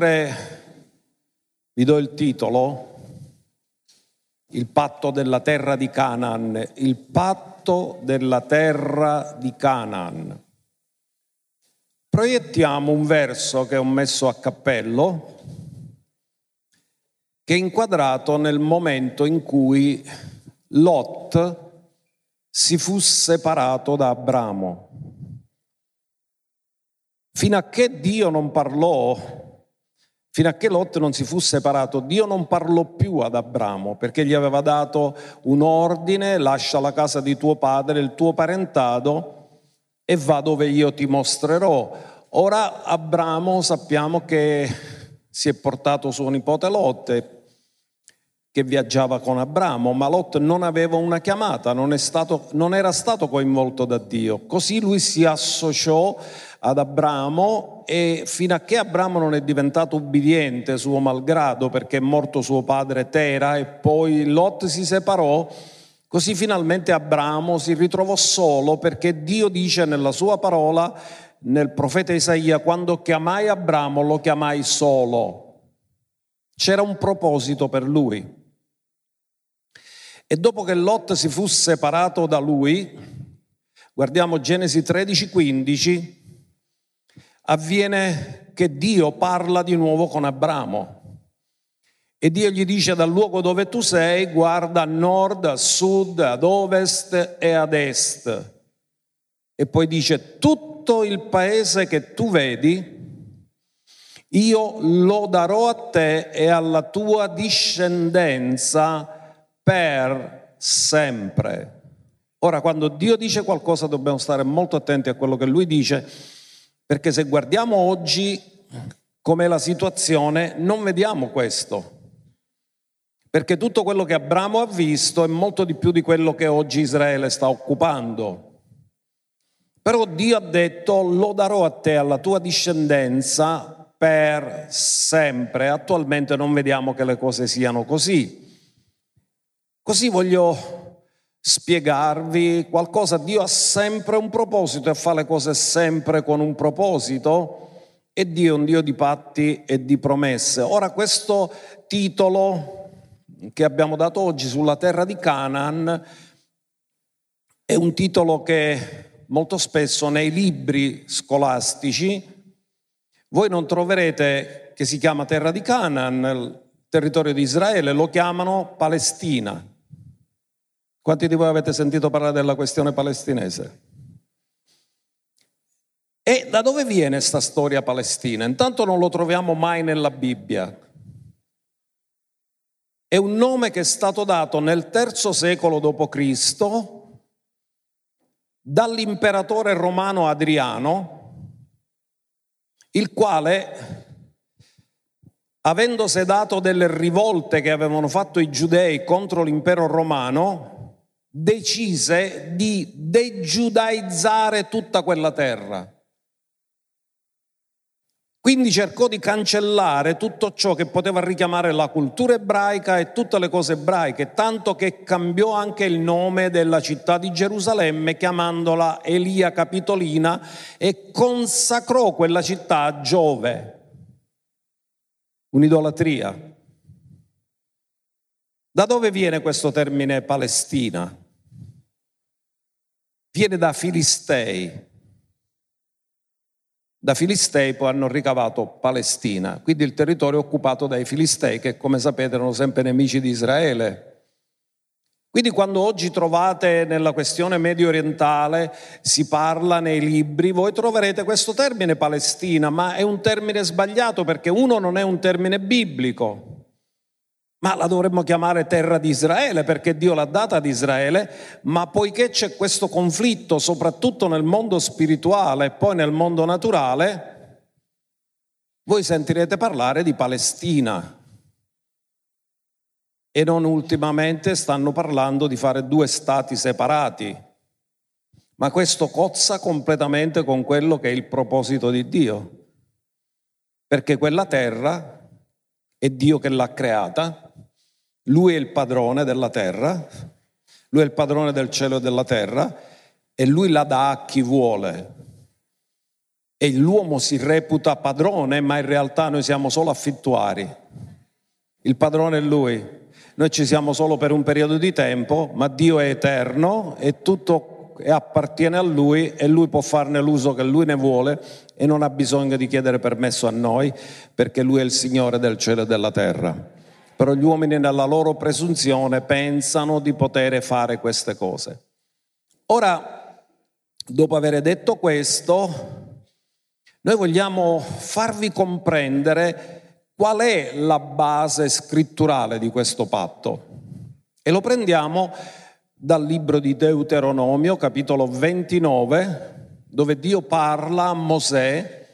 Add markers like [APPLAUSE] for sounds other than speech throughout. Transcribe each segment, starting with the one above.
Inoltre vi do il titolo, il patto della terra di Canaan, il patto della terra di Canaan. Proiettiamo un verso che ho messo a cappello, che è inquadrato nel momento in cui Lot si fu separato da Abramo. Fino a che Dio non parlò, fino a che Lot non si fu separato, Dio non parlò più ad Abramo perché gli aveva dato un ordine, lascia la casa di tuo padre, il tuo parentado e va dove io ti mostrerò. Ora Abramo sappiamo che si è portato suo nipote Lot che viaggiava con Abramo, ma Lot non aveva una chiamata, non, stato, non era stato coinvolto da Dio. Così lui si associò ad Abramo e fino a che Abramo non è diventato ubbidiente suo malgrado perché è morto suo padre Tera e poi Lot si separò, così finalmente Abramo si ritrovò solo perché Dio dice nella sua parola, nel profeta Isaia, quando chiamai Abramo lo chiamai solo. C'era un proposito per lui. E dopo che Lot si fu separato da lui, guardiamo Genesi 13, 15, avviene che Dio parla di nuovo con Abramo. E Dio gli dice dal luogo dove tu sei, guarda a nord, a sud, ad ovest e ad est. E poi dice, tutto il paese che tu vedi, io lo darò a te e alla tua discendenza per sempre. Ora, quando Dio dice qualcosa dobbiamo stare molto attenti a quello che Lui dice, perché se guardiamo oggi com'è la situazione, non vediamo questo. Perché tutto quello che Abramo ha visto è molto di più di quello che oggi Israele sta occupando. Però Dio ha detto, lo darò a te, alla tua discendenza, per sempre. Attualmente non vediamo che le cose siano così. Così voglio spiegarvi qualcosa. Dio ha sempre un proposito e fa le cose sempre con un proposito e Dio è un Dio di patti e di promesse. Ora questo titolo che abbiamo dato oggi sulla terra di Canaan è un titolo che molto spesso nei libri scolastici voi non troverete che si chiama terra di Canaan, il territorio di Israele, lo chiamano Palestina. Quanti di voi avete sentito parlare della questione palestinese? E da dove viene questa storia palestina? Intanto non lo troviamo mai nella Bibbia. È un nome che è stato dato nel terzo secolo d.C. dall'imperatore romano Adriano, il quale, avendo sedato delle rivolte che avevano fatto i giudei contro l'impero romano, decise di degiudaizzare tutta quella terra. Quindi cercò di cancellare tutto ciò che poteva richiamare la cultura ebraica e tutte le cose ebraiche, tanto che cambiò anche il nome della città di Gerusalemme chiamandola Elia Capitolina e consacrò quella città a Giove, un'idolatria. Da dove viene questo termine Palestina? Viene da Filistei. Da Filistei poi hanno ricavato Palestina, quindi il territorio occupato dai Filistei, che come sapete erano sempre nemici di Israele. Quindi quando oggi trovate nella questione medio orientale, si parla nei libri, voi troverete questo termine Palestina, ma è un termine sbagliato perché uno non è un termine biblico ma la dovremmo chiamare terra di Israele perché Dio l'ha data ad Israele, ma poiché c'è questo conflitto soprattutto nel mondo spirituale e poi nel mondo naturale, voi sentirete parlare di Palestina. E non ultimamente stanno parlando di fare due stati separati, ma questo cozza completamente con quello che è il proposito di Dio, perché quella terra è Dio che l'ha creata lui è il padrone della terra, lui è il padrone del cielo e della terra e lui la dà a chi vuole. e l'uomo si reputa padrone, ma in realtà noi siamo solo affittuari. Il padrone è lui. Noi ci siamo solo per un periodo di tempo, ma Dio è eterno e tutto appartiene a Lui e Lui può farne l'uso che Lui ne vuole e non ha bisogno di chiedere permesso a noi perché Lui è il Signore del cielo e della terra. Però gli uomini nella loro presunzione pensano di poter fare queste cose. Ora, dopo aver detto questo, noi vogliamo farvi comprendere Qual è la base scritturale di questo patto? E lo prendiamo dal libro di Deuteronomio, capitolo 29, dove Dio parla a Mosè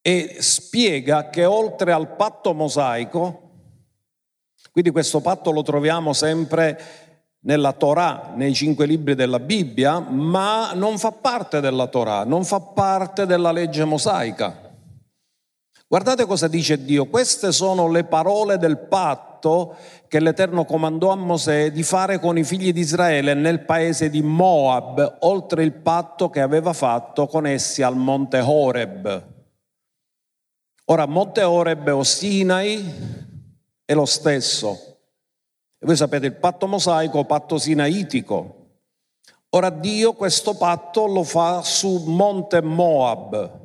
e spiega che oltre al patto mosaico, quindi questo patto lo troviamo sempre nella Torah, nei cinque libri della Bibbia, ma non fa parte della Torah, non fa parte della legge mosaica. Guardate cosa dice Dio, queste sono le parole del patto che l'Eterno comandò a Mosè di fare con i figli di Israele nel paese di Moab, oltre il patto che aveva fatto con essi al monte Horeb. Ora, monte Horeb o Sinai è lo stesso. E voi sapete il patto mosaico, patto sinaitico. Ora Dio questo patto lo fa su monte Moab.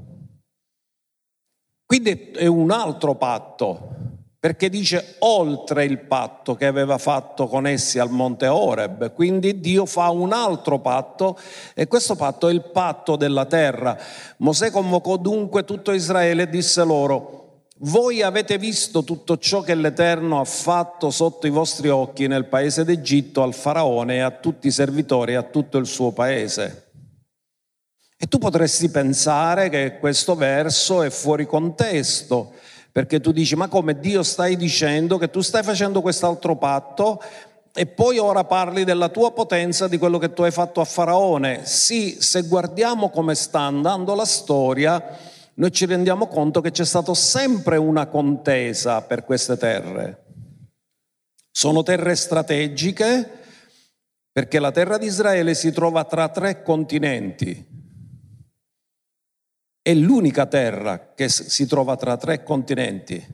Quindi è un altro patto, perché dice oltre il patto che aveva fatto con essi al monte Oreb, quindi Dio fa un altro patto e questo patto è il patto della terra. Mosè convocò dunque tutto Israele e disse loro, voi avete visto tutto ciò che l'Eterno ha fatto sotto i vostri occhi nel paese d'Egitto al faraone e a tutti i servitori e a tutto il suo paese. E tu potresti pensare che questo verso è fuori contesto, perché tu dici, ma come Dio stai dicendo che tu stai facendo quest'altro patto e poi ora parli della tua potenza, di quello che tu hai fatto a Faraone. Sì, se guardiamo come sta andando la storia, noi ci rendiamo conto che c'è stata sempre una contesa per queste terre. Sono terre strategiche perché la terra di Israele si trova tra tre continenti è l'unica terra che si trova tra tre continenti,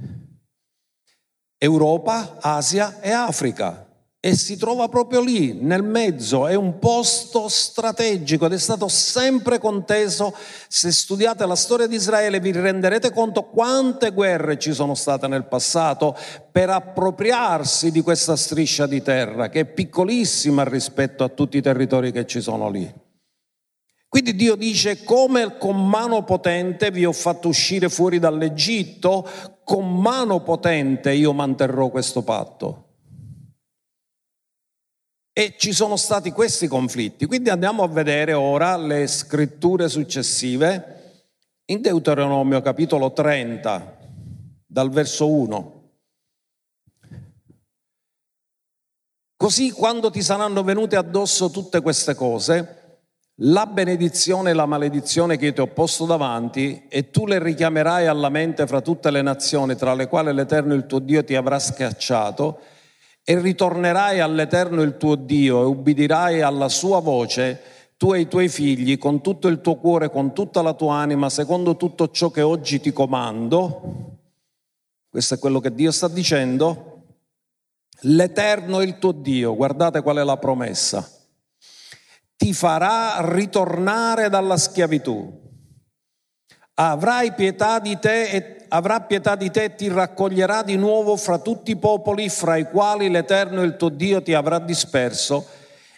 Europa, Asia e Africa. E si trova proprio lì, nel mezzo, è un posto strategico ed è stato sempre conteso. Se studiate la storia di Israele vi renderete conto quante guerre ci sono state nel passato per appropriarsi di questa striscia di terra, che è piccolissima rispetto a tutti i territori che ci sono lì. Quindi Dio dice, come con mano potente vi ho fatto uscire fuori dall'Egitto, con mano potente io manterrò questo patto. E ci sono stati questi conflitti. Quindi andiamo a vedere ora le scritture successive in Deuteronomio capitolo 30, dal verso 1. Così quando ti saranno venute addosso tutte queste cose, la benedizione e la maledizione che io ti ho posto davanti e tu le richiamerai alla mente fra tutte le nazioni tra le quali l'Eterno il tuo Dio ti avrà scacciato e ritornerai all'Eterno il tuo Dio e ubbidirai alla sua voce tu e i tuoi figli con tutto il tuo cuore, con tutta la tua anima, secondo tutto ciò che oggi ti comando. Questo è quello che Dio sta dicendo. L'Eterno è il tuo Dio, guardate qual è la promessa ti farà ritornare dalla schiavitù. Avrai pietà di te e avrà pietà di te ti raccoglierà di nuovo fra tutti i popoli fra i quali l'Eterno il tuo Dio ti avrà disperso.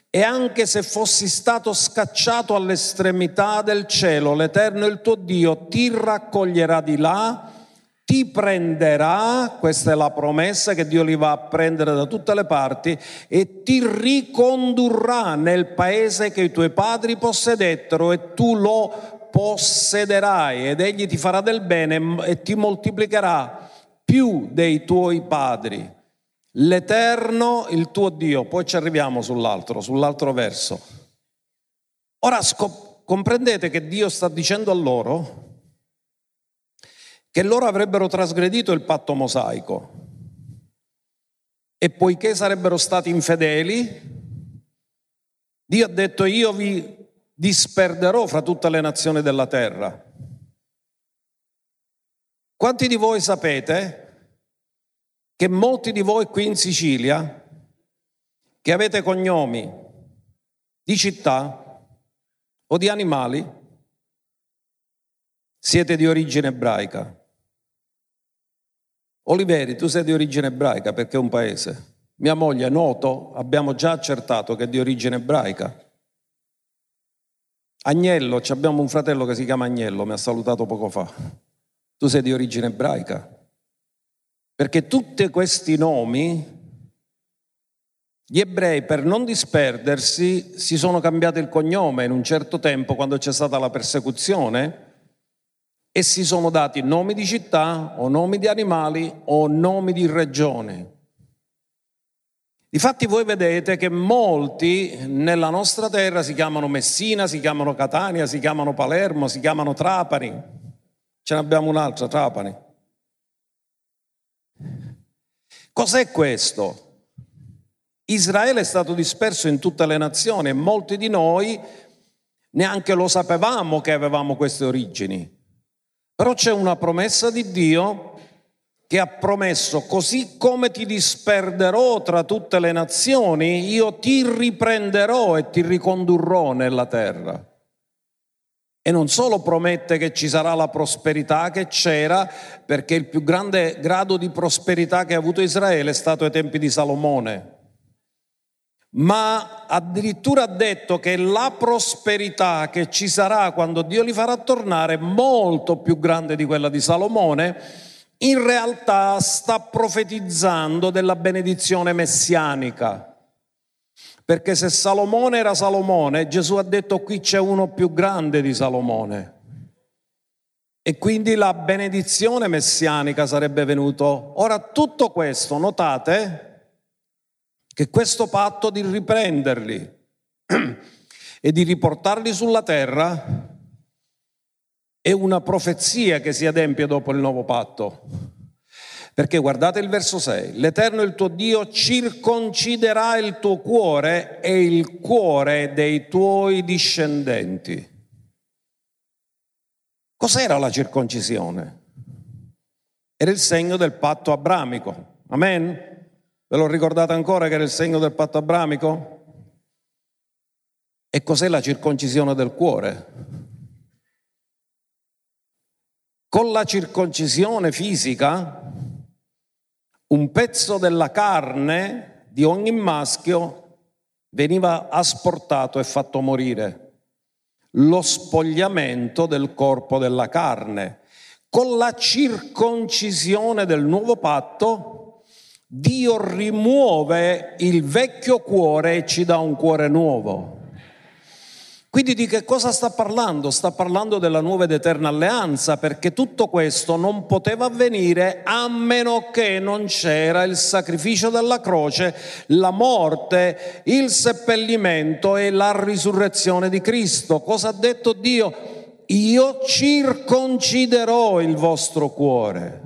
E anche se fossi stato scacciato all'estremità del cielo, l'Eterno il tuo Dio ti raccoglierà di là ti prenderà, questa è la promessa che Dio li va a prendere da tutte le parti, e ti ricondurrà nel paese che i tuoi padri possedettero e tu lo possederai ed egli ti farà del bene e ti moltiplicherà più dei tuoi padri. L'Eterno, il tuo Dio, poi ci arriviamo sull'altro, sull'altro verso. Ora scop- comprendete che Dio sta dicendo a loro, che loro avrebbero trasgredito il patto mosaico e poiché sarebbero stati infedeli, Dio ha detto io vi disperderò fra tutte le nazioni della terra. Quanti di voi sapete che molti di voi qui in Sicilia, che avete cognomi di città o di animali, siete di origine ebraica? Oliveri, tu sei di origine ebraica perché è un paese. Mia moglie, noto, abbiamo già accertato che è di origine ebraica. Agnello, abbiamo un fratello che si chiama Agnello, mi ha salutato poco fa. Tu sei di origine ebraica. Perché tutti questi nomi, gli ebrei per non disperdersi si sono cambiati il cognome in un certo tempo quando c'è stata la persecuzione e si sono dati nomi di città o nomi di animali o nomi di regioni. Difatti voi vedete che molti nella nostra terra si chiamano Messina, si chiamano Catania, si chiamano Palermo, si chiamano Trapani. Ce ne abbiamo un'altra, Trapani. Cos'è questo? Israele è stato disperso in tutte le nazioni e molti di noi neanche lo sapevamo che avevamo queste origini. Però c'è una promessa di Dio che ha promesso, così come ti disperderò tra tutte le nazioni, io ti riprenderò e ti ricondurrò nella terra. E non solo promette che ci sarà la prosperità che c'era, perché il più grande grado di prosperità che ha avuto Israele è stato ai tempi di Salomone, ma addirittura ha detto che la prosperità che ci sarà quando Dio li farà tornare è molto più grande di quella di Salomone in realtà sta profetizzando della benedizione messianica. Perché se Salomone era Salomone, Gesù ha detto qui c'è uno più grande di Salomone. E quindi la benedizione messianica sarebbe venuto. Ora tutto questo, notate che questo patto di riprenderli [CLEARS THROAT] e di riportarli sulla terra è una profezia che si adempie dopo il nuovo patto. Perché guardate il verso 6, l'Eterno il tuo Dio circonciderà il tuo cuore e il cuore dei tuoi discendenti. Cos'era la circoncisione? Era il segno del patto abramico. Amen? Ve lo ricordate ancora che era il segno del patto abramico? E cos'è la circoncisione del cuore? Con la circoncisione fisica, un pezzo della carne di ogni maschio veniva asportato e fatto morire. Lo spogliamento del corpo della carne. Con la circoncisione del nuovo patto, Dio rimuove il vecchio cuore e ci dà un cuore nuovo. Quindi di che cosa sta parlando? Sta parlando della nuova ed eterna alleanza, perché tutto questo non poteva avvenire a meno che non c'era il sacrificio della croce, la morte, il seppellimento e la risurrezione di Cristo. Cosa ha detto Dio? Io circonciderò il vostro cuore.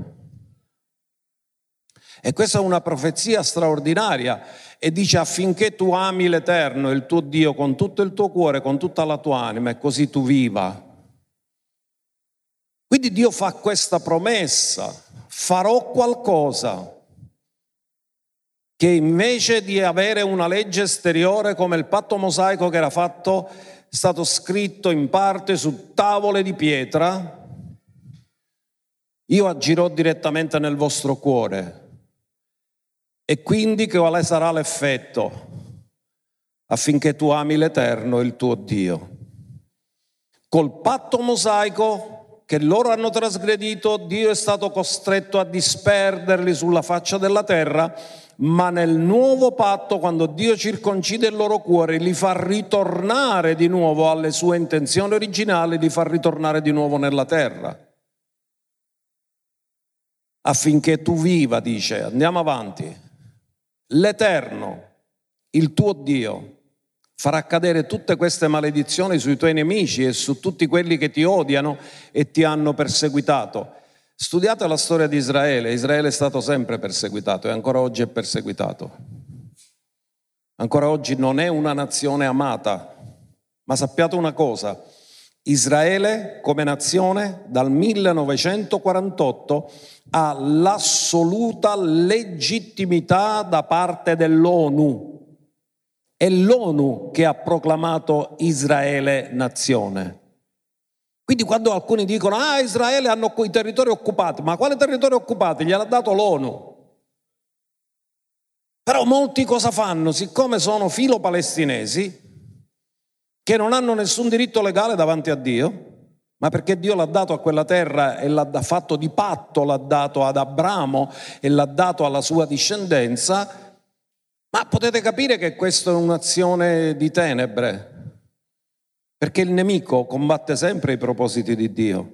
E questa è una profezia straordinaria e dice affinché tu ami l'Eterno, il tuo Dio, con tutto il tuo cuore, con tutta la tua anima e così tu viva. Quindi Dio fa questa promessa, farò qualcosa che invece di avere una legge esteriore come il patto mosaico che era fatto, stato scritto in parte su tavole di pietra, io agirò direttamente nel vostro cuore e quindi quale sarà l'effetto? Affinché tu ami l'Eterno, il tuo Dio. Col patto mosaico che loro hanno trasgredito, Dio è stato costretto a disperderli sulla faccia della terra, ma nel nuovo patto, quando Dio circoncide il loro cuore, li fa ritornare di nuovo alle sue intenzioni originali, li fa ritornare di nuovo nella terra. Affinché tu viva, dice, andiamo avanti l'Eterno, il tuo Dio, farà cadere tutte queste maledizioni sui tuoi nemici e su tutti quelli che ti odiano e ti hanno perseguitato. Studiate la storia di Israele, Israele è stato sempre perseguitato e ancora oggi è perseguitato. Ancora oggi non è una nazione amata, ma sappiate una cosa, Israele come nazione dal 1948 ha l'assoluta legittimità da parte dell'ONU. È l'ONU che ha proclamato Israele nazione. Quindi quando alcuni dicono, ah Israele hanno i territori occupati, ma quale territorio occupati? Gliel'ha dato l'ONU. Però molti cosa fanno? Siccome sono filo palestinesi, che non hanno nessun diritto legale davanti a Dio, ma perché Dio l'ha dato a quella terra e l'ha fatto di patto, l'ha dato ad Abramo e l'ha dato alla sua discendenza, ma potete capire che questa è un'azione di tenebre, perché il nemico combatte sempre i propositi di Dio.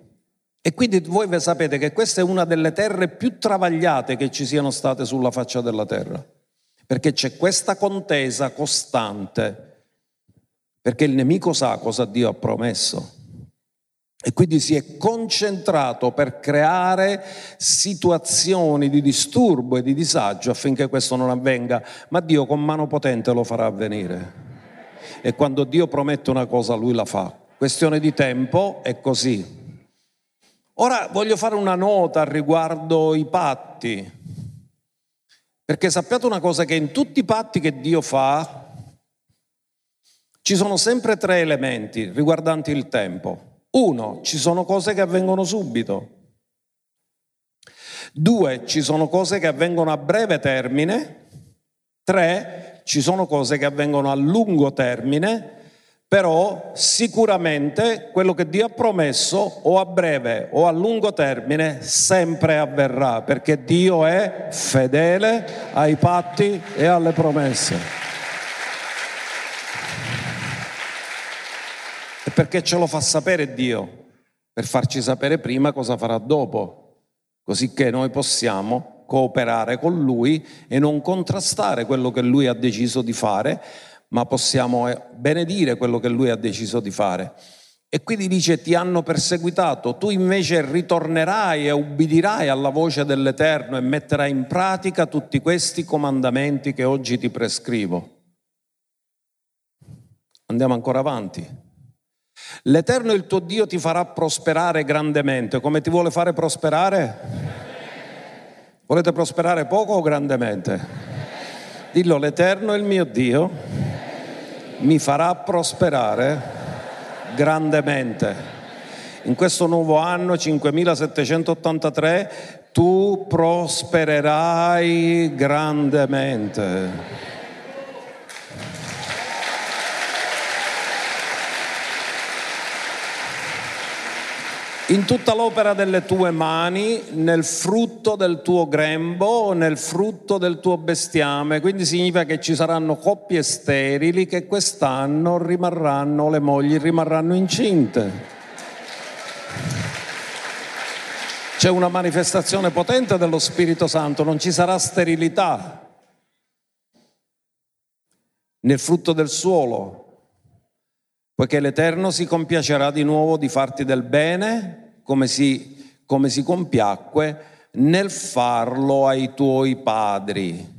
E quindi voi sapete che questa è una delle terre più travagliate che ci siano state sulla faccia della terra, perché c'è questa contesa costante, perché il nemico sa cosa Dio ha promesso. E quindi si è concentrato per creare situazioni di disturbo e di disagio affinché questo non avvenga, ma Dio con mano potente lo farà avvenire. E quando Dio promette una cosa, lui la fa. Questione di tempo è così. Ora voglio fare una nota riguardo i patti, perché sappiate una cosa, che in tutti i patti che Dio fa ci sono sempre tre elementi riguardanti il tempo. Uno, ci sono cose che avvengono subito. Due, ci sono cose che avvengono a breve termine. Tre, ci sono cose che avvengono a lungo termine, però sicuramente quello che Dio ha promesso o a breve o a lungo termine sempre avverrà, perché Dio è fedele ai patti e alle promesse. Perché ce lo fa sapere Dio? Per farci sapere prima cosa farà dopo, così che noi possiamo cooperare con Lui e non contrastare quello che Lui ha deciso di fare, ma possiamo eh, benedire quello che Lui ha deciso di fare. E quindi dice ti hanno perseguitato, tu invece ritornerai e ubbidirai alla voce dell'Eterno e metterai in pratica tutti questi comandamenti che oggi ti prescrivo. Andiamo ancora avanti. L'Eterno il tuo Dio ti farà prosperare grandemente. Come ti vuole fare prosperare? Volete prosperare poco o grandemente? Dillo, l'Eterno il mio Dio mi farà prosperare grandemente. In questo nuovo anno 5783 tu prospererai grandemente. In tutta l'opera delle tue mani, nel frutto del tuo grembo, nel frutto del tuo bestiame. Quindi significa che ci saranno coppie sterili che quest'anno rimarranno, le mogli rimarranno incinte. C'è una manifestazione potente dello Spirito Santo, non ci sarà sterilità nel frutto del suolo, poiché l'Eterno si compiacerà di nuovo di farti del bene come si, come si compiacque nel farlo ai tuoi padri.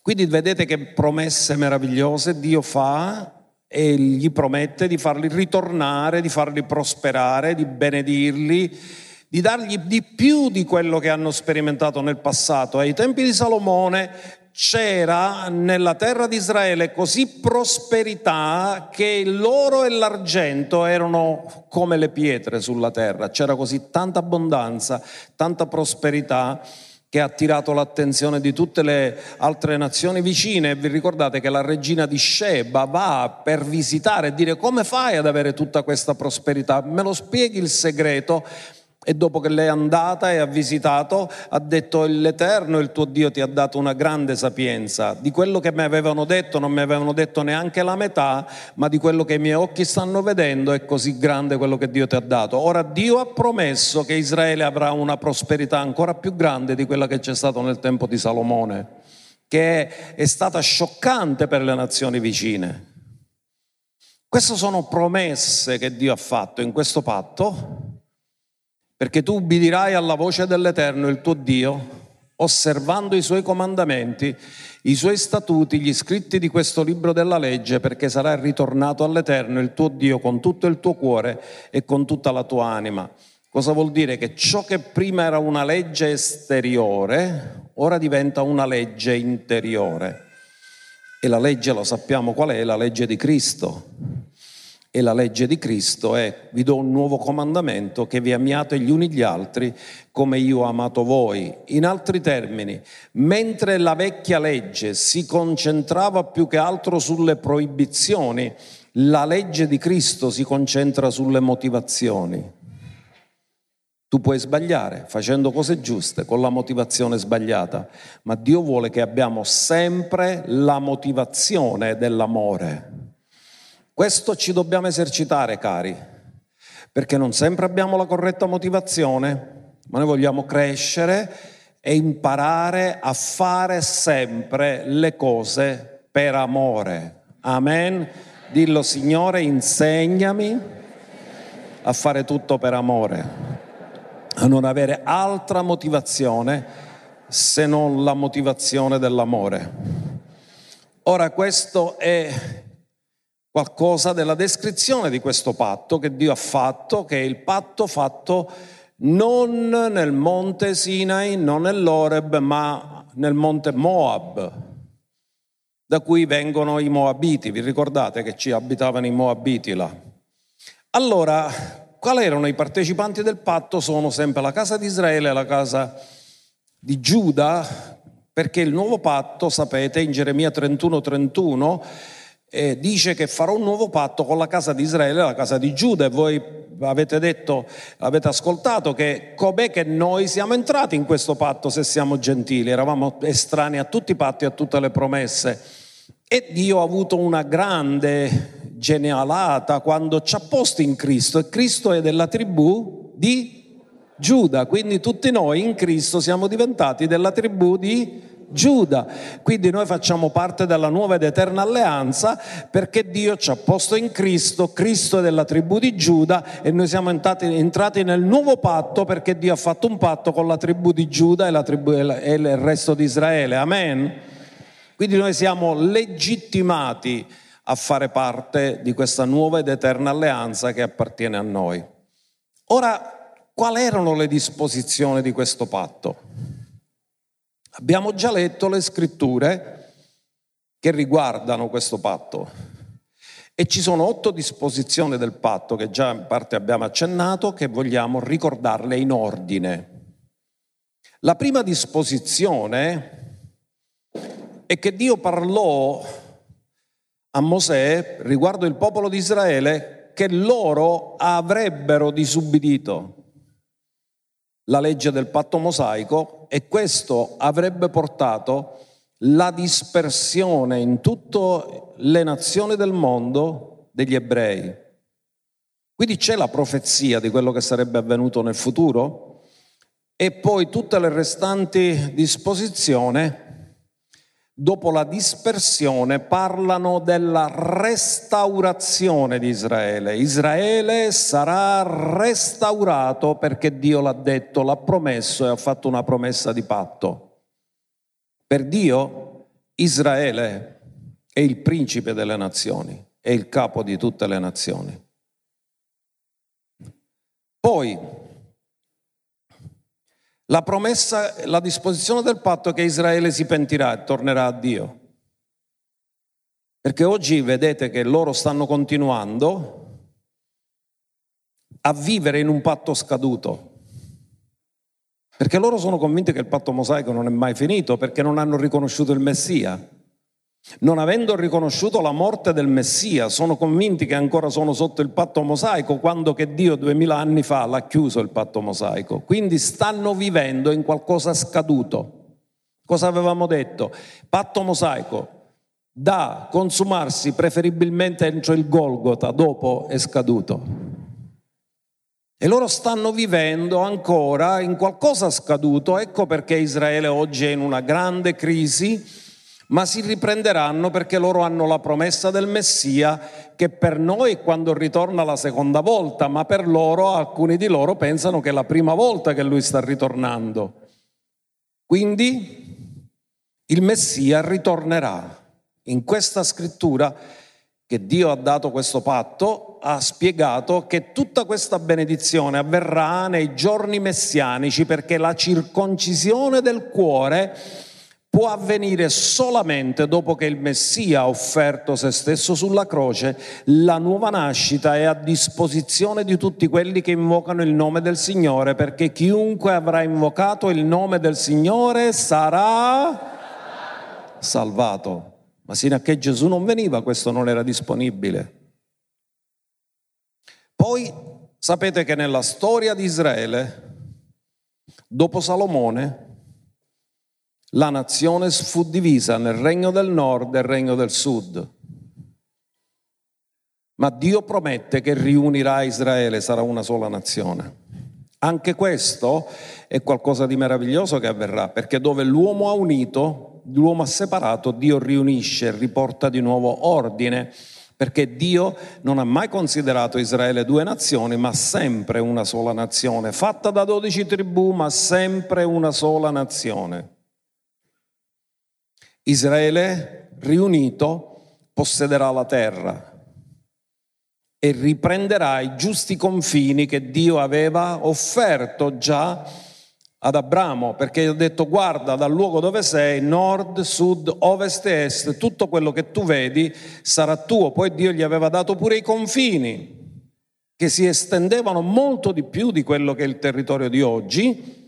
Quindi vedete che promesse meravigliose Dio fa e gli promette di farli ritornare, di farli prosperare, di benedirli, di dargli di più di quello che hanno sperimentato nel passato. Ai tempi di Salomone c'era nella terra di Israele così prosperità che l'oro e l'argento erano come le pietre sulla terra, c'era così tanta abbondanza, tanta prosperità che ha attirato l'attenzione di tutte le altre nazioni vicine. Vi ricordate che la regina di Sheba va per visitare e dire come fai ad avere tutta questa prosperità? Me lo spieghi il segreto? E dopo che lei è andata e ha visitato, ha detto l'Eterno, il tuo Dio, ti ha dato una grande sapienza. Di quello che mi avevano detto non mi avevano detto neanche la metà, ma di quello che i miei occhi stanno vedendo è così grande quello che Dio ti ha dato. Ora Dio ha promesso che Israele avrà una prosperità ancora più grande di quella che c'è stata nel tempo di Salomone, che è stata scioccante per le nazioni vicine. Queste sono promesse che Dio ha fatto in questo patto perché tu ubbidirai alla voce dell'Eterno, il tuo Dio, osservando i suoi comandamenti, i suoi statuti, gli scritti di questo libro della legge, perché sarai ritornato all'Eterno, il tuo Dio, con tutto il tuo cuore e con tutta la tua anima. Cosa vuol dire? Che ciò che prima era una legge esteriore, ora diventa una legge interiore. E la legge, lo sappiamo qual è, la legge di Cristo. E la legge di Cristo è, vi do un nuovo comandamento, che vi amiate gli uni gli altri come io ho amato voi. In altri termini, mentre la vecchia legge si concentrava più che altro sulle proibizioni, la legge di Cristo si concentra sulle motivazioni. Tu puoi sbagliare facendo cose giuste con la motivazione sbagliata, ma Dio vuole che abbiamo sempre la motivazione dell'amore. Questo ci dobbiamo esercitare, cari, perché non sempre abbiamo la corretta motivazione, ma noi vogliamo crescere e imparare a fare sempre le cose per amore. Amen. Dillo Signore, insegnami a fare tutto per amore a non avere altra motivazione se non la motivazione dell'amore. Ora questo è qualcosa della descrizione di questo patto che Dio ha fatto, che è il patto fatto non nel monte Sinai, non nell'Oreb, ma nel monte Moab, da cui vengono i Moabiti. Vi ricordate che ci abitavano i Moabiti là? Allora, quali erano i partecipanti del patto? Sono sempre la casa di Israele e la casa di Giuda, perché il nuovo patto, sapete, in Geremia 31, 31, eh, dice che farò un nuovo patto con la casa di Israele e la casa di Giuda. E voi avete detto, avete ascoltato che com'è che noi siamo entrati in questo patto se siamo gentili, eravamo estranei a tutti i patti e a tutte le promesse. E Dio ha avuto una grande genealata quando ci ha posto in Cristo e Cristo è della tribù di Giuda, quindi tutti noi in Cristo siamo diventati della tribù di Giuda. Quindi noi facciamo parte della nuova ed eterna alleanza perché Dio ci ha posto in Cristo, Cristo è della tribù di Giuda e noi siamo entrati, entrati nel nuovo patto perché Dio ha fatto un patto con la tribù di Giuda e, tribù, e il resto di Israele. Amen. Quindi noi siamo legittimati a fare parte di questa nuova ed eterna alleanza che appartiene a noi. Ora, quali erano le disposizioni di questo patto? Abbiamo già letto le scritture che riguardano questo patto e ci sono otto disposizioni del patto che già in parte abbiamo accennato che vogliamo ricordarle in ordine. La prima disposizione è che Dio parlò a Mosè riguardo il popolo di Israele che loro avrebbero disubbidito la legge del patto mosaico e questo avrebbe portato la dispersione in tutte le nazioni del mondo degli ebrei. Quindi c'è la profezia di quello che sarebbe avvenuto nel futuro e poi tutte le restanti disposizioni dopo la dispersione, parlano della restaurazione di Israele. Israele sarà restaurato perché Dio l'ha detto, l'ha promesso e ha fatto una promessa di patto. Per Dio Israele è il principe delle nazioni, è il capo di tutte le nazioni. Poi la promessa, la disposizione del patto è che Israele si pentirà e tornerà a Dio. Perché oggi vedete che loro stanno continuando a vivere in un patto scaduto. Perché loro sono convinti che il patto mosaico non è mai finito, perché non hanno riconosciuto il Messia. Non avendo riconosciuto la morte del Messia, sono convinti che ancora sono sotto il patto mosaico, quando che Dio duemila anni fa l'ha chiuso il patto mosaico. Quindi stanno vivendo in qualcosa scaduto. Cosa avevamo detto? Patto mosaico da consumarsi preferibilmente entro il Golgota, dopo è scaduto. E loro stanno vivendo ancora in qualcosa scaduto, ecco perché Israele oggi è in una grande crisi ma si riprenderanno perché loro hanno la promessa del Messia che per noi quando ritorna la seconda volta, ma per loro alcuni di loro pensano che è la prima volta che lui sta ritornando. Quindi il Messia ritornerà. In questa scrittura che Dio ha dato questo patto ha spiegato che tutta questa benedizione avverrà nei giorni messianici perché la circoncisione del cuore può avvenire solamente dopo che il Messia ha offerto se stesso sulla croce, la nuova nascita è a disposizione di tutti quelli che invocano il nome del Signore, perché chiunque avrà invocato il nome del Signore sarà salvato. Ma sino a che Gesù non veniva questo non era disponibile. Poi sapete che nella storia di Israele, dopo Salomone, la nazione fu divisa nel regno del nord e il regno del sud. Ma Dio promette che riunirà Israele, sarà una sola nazione. Anche questo è qualcosa di meraviglioso che avverrà, perché dove l'uomo ha unito, l'uomo ha separato, Dio riunisce, riporta di nuovo ordine, perché Dio non ha mai considerato Israele due nazioni, ma sempre una sola nazione, fatta da dodici tribù, ma sempre una sola nazione. Israele riunito possederà la terra e riprenderà i giusti confini che Dio aveva offerto già ad Abramo, perché gli ha detto guarda dal luogo dove sei, nord, sud, ovest e est, tutto quello che tu vedi sarà tuo. Poi Dio gli aveva dato pure i confini, che si estendevano molto di più di quello che è il territorio di oggi,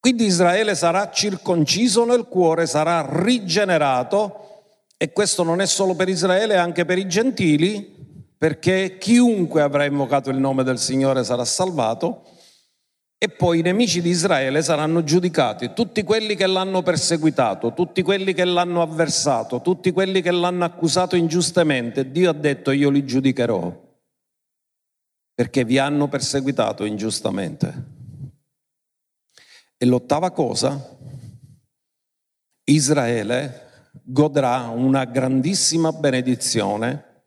quindi Israele sarà circonciso nel cuore, sarà rigenerato e questo non è solo per Israele, è anche per i gentili, perché chiunque avrà invocato il nome del Signore sarà salvato e poi i nemici di Israele saranno giudicati, tutti quelli che l'hanno perseguitato, tutti quelli che l'hanno avversato, tutti quelli che l'hanno accusato ingiustamente. Dio ha detto io li giudicherò perché vi hanno perseguitato ingiustamente. E l'ottava cosa, Israele godrà una grandissima benedizione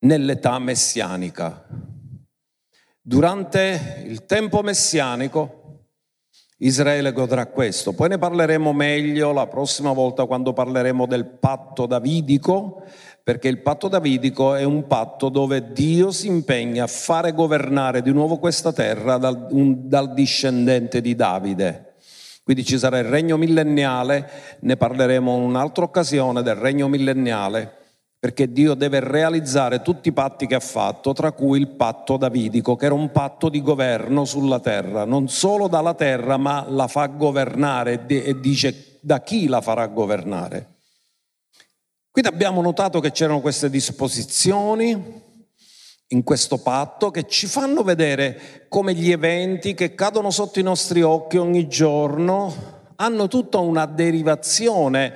nell'età messianica. Durante il tempo messianico Israele godrà questo. Poi ne parleremo meglio la prossima volta quando parleremo del patto davidico perché il patto davidico è un patto dove Dio si impegna a fare governare di nuovo questa terra dal, un, dal discendente di Davide. Quindi ci sarà il regno millenniale, ne parleremo in un'altra occasione del regno millenniale, perché Dio deve realizzare tutti i patti che ha fatto, tra cui il patto davidico, che era un patto di governo sulla terra, non solo dalla terra, ma la fa governare e dice da chi la farà governare. Quindi abbiamo notato che c'erano queste disposizioni in questo patto che ci fanno vedere come gli eventi che cadono sotto i nostri occhi ogni giorno hanno tutta una derivazione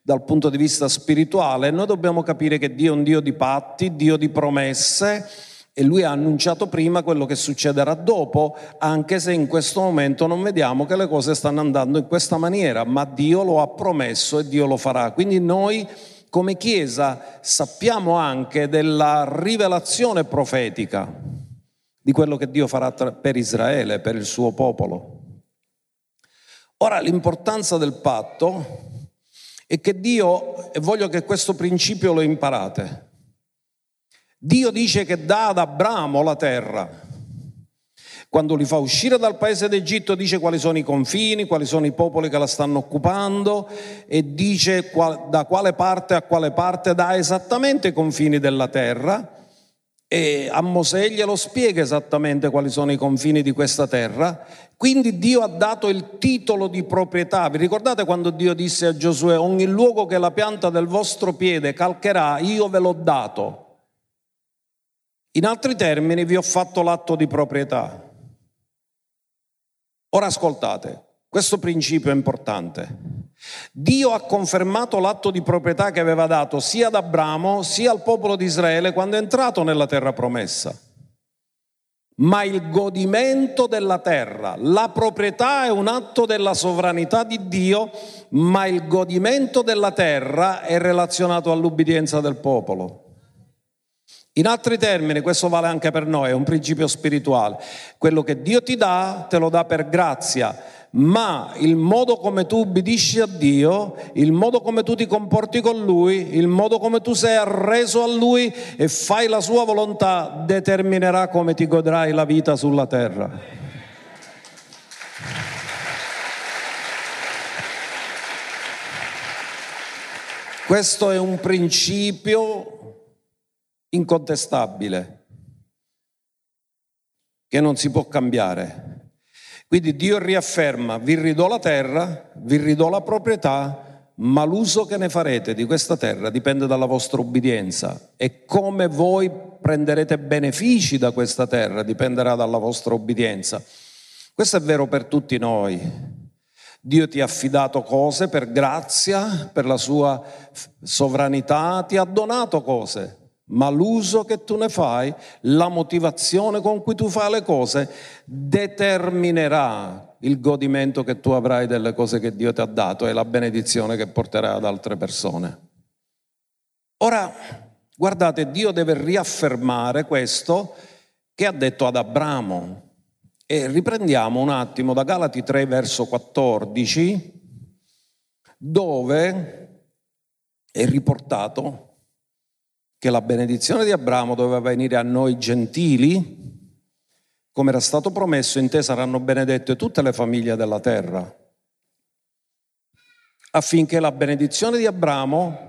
dal punto di vista spirituale. Noi dobbiamo capire che Dio è un Dio di patti, Dio di promesse e lui ha annunciato prima quello che succederà dopo, anche se in questo momento non vediamo che le cose stanno andando in questa maniera, ma Dio lo ha promesso e Dio lo farà. Quindi noi come Chiesa sappiamo anche della rivelazione profetica di quello che Dio farà per Israele, per il suo popolo. Ora l'importanza del patto è che Dio, e voglio che questo principio lo imparate, Dio dice che dà ad Abramo la terra, quando li fa uscire dal paese d'Egitto dice quali sono i confini, quali sono i popoli che la stanno occupando e dice da quale parte a quale parte dà esattamente i confini della terra e a Mosè glielo spiega esattamente quali sono i confini di questa terra. Quindi Dio ha dato il titolo di proprietà. Vi ricordate quando Dio disse a Giosuè, ogni luogo che la pianta del vostro piede calcherà, io ve l'ho dato. In altri termini vi ho fatto l'atto di proprietà. Ora ascoltate, questo principio è importante. Dio ha confermato l'atto di proprietà che aveva dato sia ad Abramo sia al popolo di Israele quando è entrato nella terra promessa. Ma il godimento della terra, la proprietà è un atto della sovranità di Dio, ma il godimento della terra è relazionato all'ubbidienza del popolo. In altri termini, questo vale anche per noi, è un principio spirituale. Quello che Dio ti dà, te lo dà per grazia, ma il modo come tu ubbidisci a Dio, il modo come tu ti comporti con Lui, il modo come tu sei arreso a Lui e fai la sua volontà determinerà come ti godrai la vita sulla terra. Questo è un principio incontestabile che non si può cambiare. Quindi Dio riafferma, vi ridò la terra, vi ridò la proprietà, ma l'uso che ne farete di questa terra dipende dalla vostra ubbidienza e come voi prenderete benefici da questa terra dipenderà dalla vostra ubbidienza. Questo è vero per tutti noi. Dio ti ha affidato cose per grazia, per la sua sovranità, ti ha donato cose, ma l'uso che tu ne fai, la motivazione con cui tu fai le cose, determinerà il godimento che tu avrai delle cose che Dio ti ha dato e la benedizione che porterai ad altre persone. Ora, guardate, Dio deve riaffermare questo che ha detto ad Abramo. E riprendiamo un attimo da Galati 3 verso 14, dove è riportato che la benedizione di Abramo doveva venire a noi gentili, come era stato promesso, in te saranno benedette tutte le famiglie della terra, affinché la benedizione di Abramo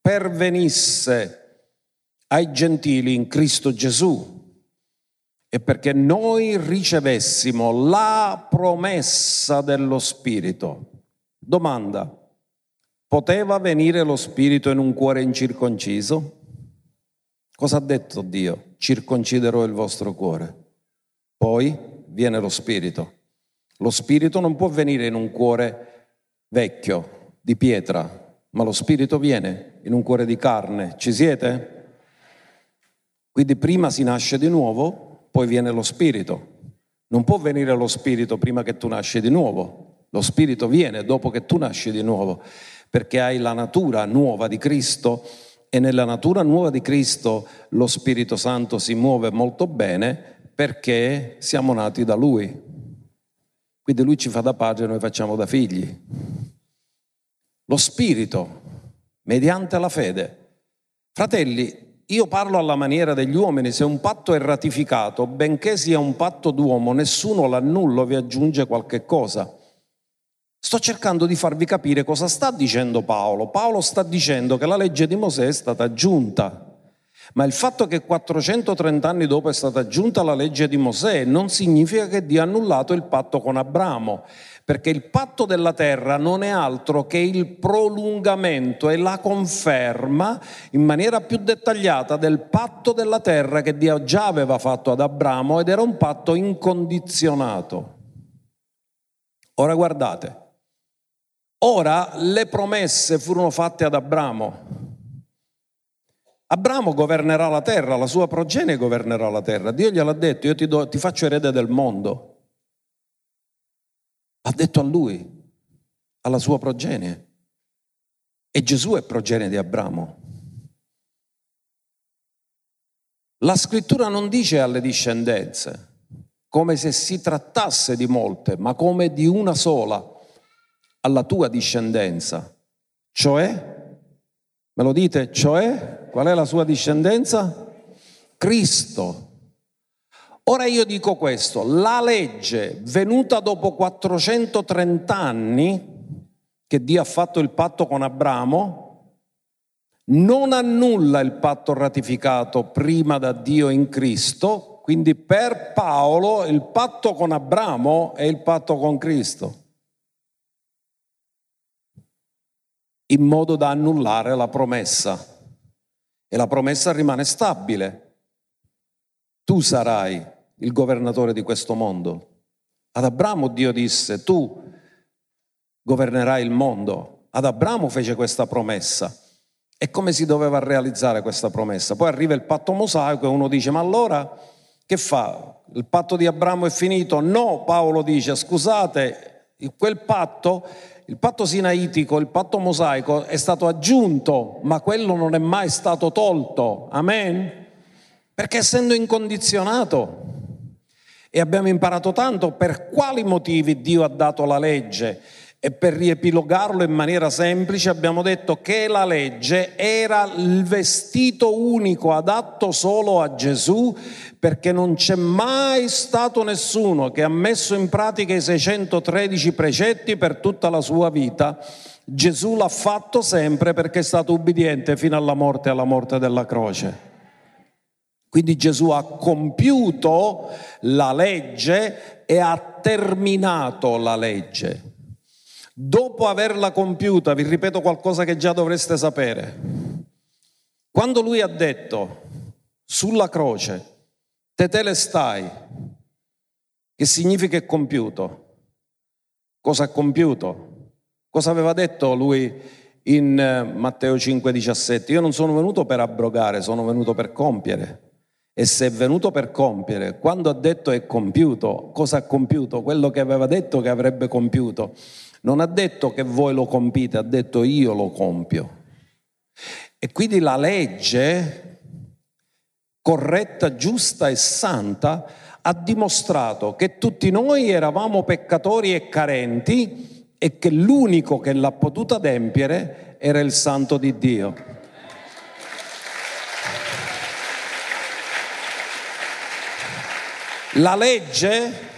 pervenisse ai gentili in Cristo Gesù e perché noi ricevessimo la promessa dello Spirito. Domanda, poteva venire lo Spirito in un cuore incirconciso? Cosa ha detto Dio? Circonciderò il vostro cuore. Poi viene lo Spirito. Lo Spirito non può venire in un cuore vecchio, di pietra, ma lo Spirito viene in un cuore di carne. Ci siete? Quindi prima si nasce di nuovo poi viene lo spirito. Non può venire lo spirito prima che tu nasci di nuovo. Lo spirito viene dopo che tu nasci di nuovo, perché hai la natura nuova di Cristo e nella natura nuova di Cristo lo Spirito Santo si muove molto bene perché siamo nati da Lui. Quindi Lui ci fa da padre e noi facciamo da figli. Lo Spirito, mediante la fede. Fratelli, io parlo alla maniera degli uomini, se un patto è ratificato, benché sia un patto d'uomo, nessuno l'annullo vi aggiunge qualche cosa. Sto cercando di farvi capire cosa sta dicendo Paolo. Paolo sta dicendo che la legge di Mosè è stata aggiunta, ma il fatto che 430 anni dopo è stata aggiunta la legge di Mosè non significa che Dio ha annullato il patto con Abramo perché il patto della terra non è altro che il prolungamento e la conferma in maniera più dettagliata del patto della terra che Dio già aveva fatto ad Abramo ed era un patto incondizionato. Ora guardate, ora le promesse furono fatte ad Abramo. Abramo governerà la terra, la sua progenie governerà la terra. Dio gliel'ha detto, io ti, do, ti faccio erede del mondo. Ha detto a lui, alla sua progenie. E Gesù è progenie di Abramo. La scrittura non dice alle discendenze, come se si trattasse di molte, ma come di una sola, alla tua discendenza. Cioè, me lo dite, cioè, qual è la sua discendenza? Cristo. Ora io dico questo, la legge venuta dopo 430 anni, che Dio ha fatto il patto con Abramo, non annulla il patto ratificato prima da Dio in Cristo, quindi per Paolo il patto con Abramo è il patto con Cristo, in modo da annullare la promessa. E la promessa rimane stabile. Tu sarai il governatore di questo mondo. Ad Abramo Dio disse, tu governerai il mondo. Ad Abramo fece questa promessa. E come si doveva realizzare questa promessa? Poi arriva il patto mosaico e uno dice, ma allora che fa? Il patto di Abramo è finito? No, Paolo dice, scusate, quel patto il patto sinaitico, il patto mosaico è stato aggiunto, ma quello non è mai stato tolto. Amen? Perché essendo incondizionato, e abbiamo imparato tanto per quali motivi Dio ha dato la legge. E per riepilogarlo in maniera semplice abbiamo detto che la legge era il vestito unico adatto solo a Gesù perché non c'è mai stato nessuno che ha messo in pratica i 613 precetti per tutta la sua vita. Gesù l'ha fatto sempre perché è stato ubbidiente fino alla morte e alla morte della croce. Quindi Gesù ha compiuto la legge e ha terminato la legge. Dopo averla compiuta, vi ripeto qualcosa che già dovreste sapere. Quando lui ha detto sulla croce, tetele stai, che significa è compiuto, cosa ha compiuto? Cosa aveva detto lui in eh, Matteo 5,17? Io non sono venuto per abrogare, sono venuto per compiere. E se è venuto per compiere, quando ha detto è compiuto, cosa ha compiuto? Quello che aveva detto che avrebbe compiuto. Non ha detto che voi lo compite, ha detto io lo compio. E quindi la legge corretta, giusta e santa ha dimostrato che tutti noi eravamo peccatori e carenti e che l'unico che l'ha potuta adempiere era il santo di Dio. La legge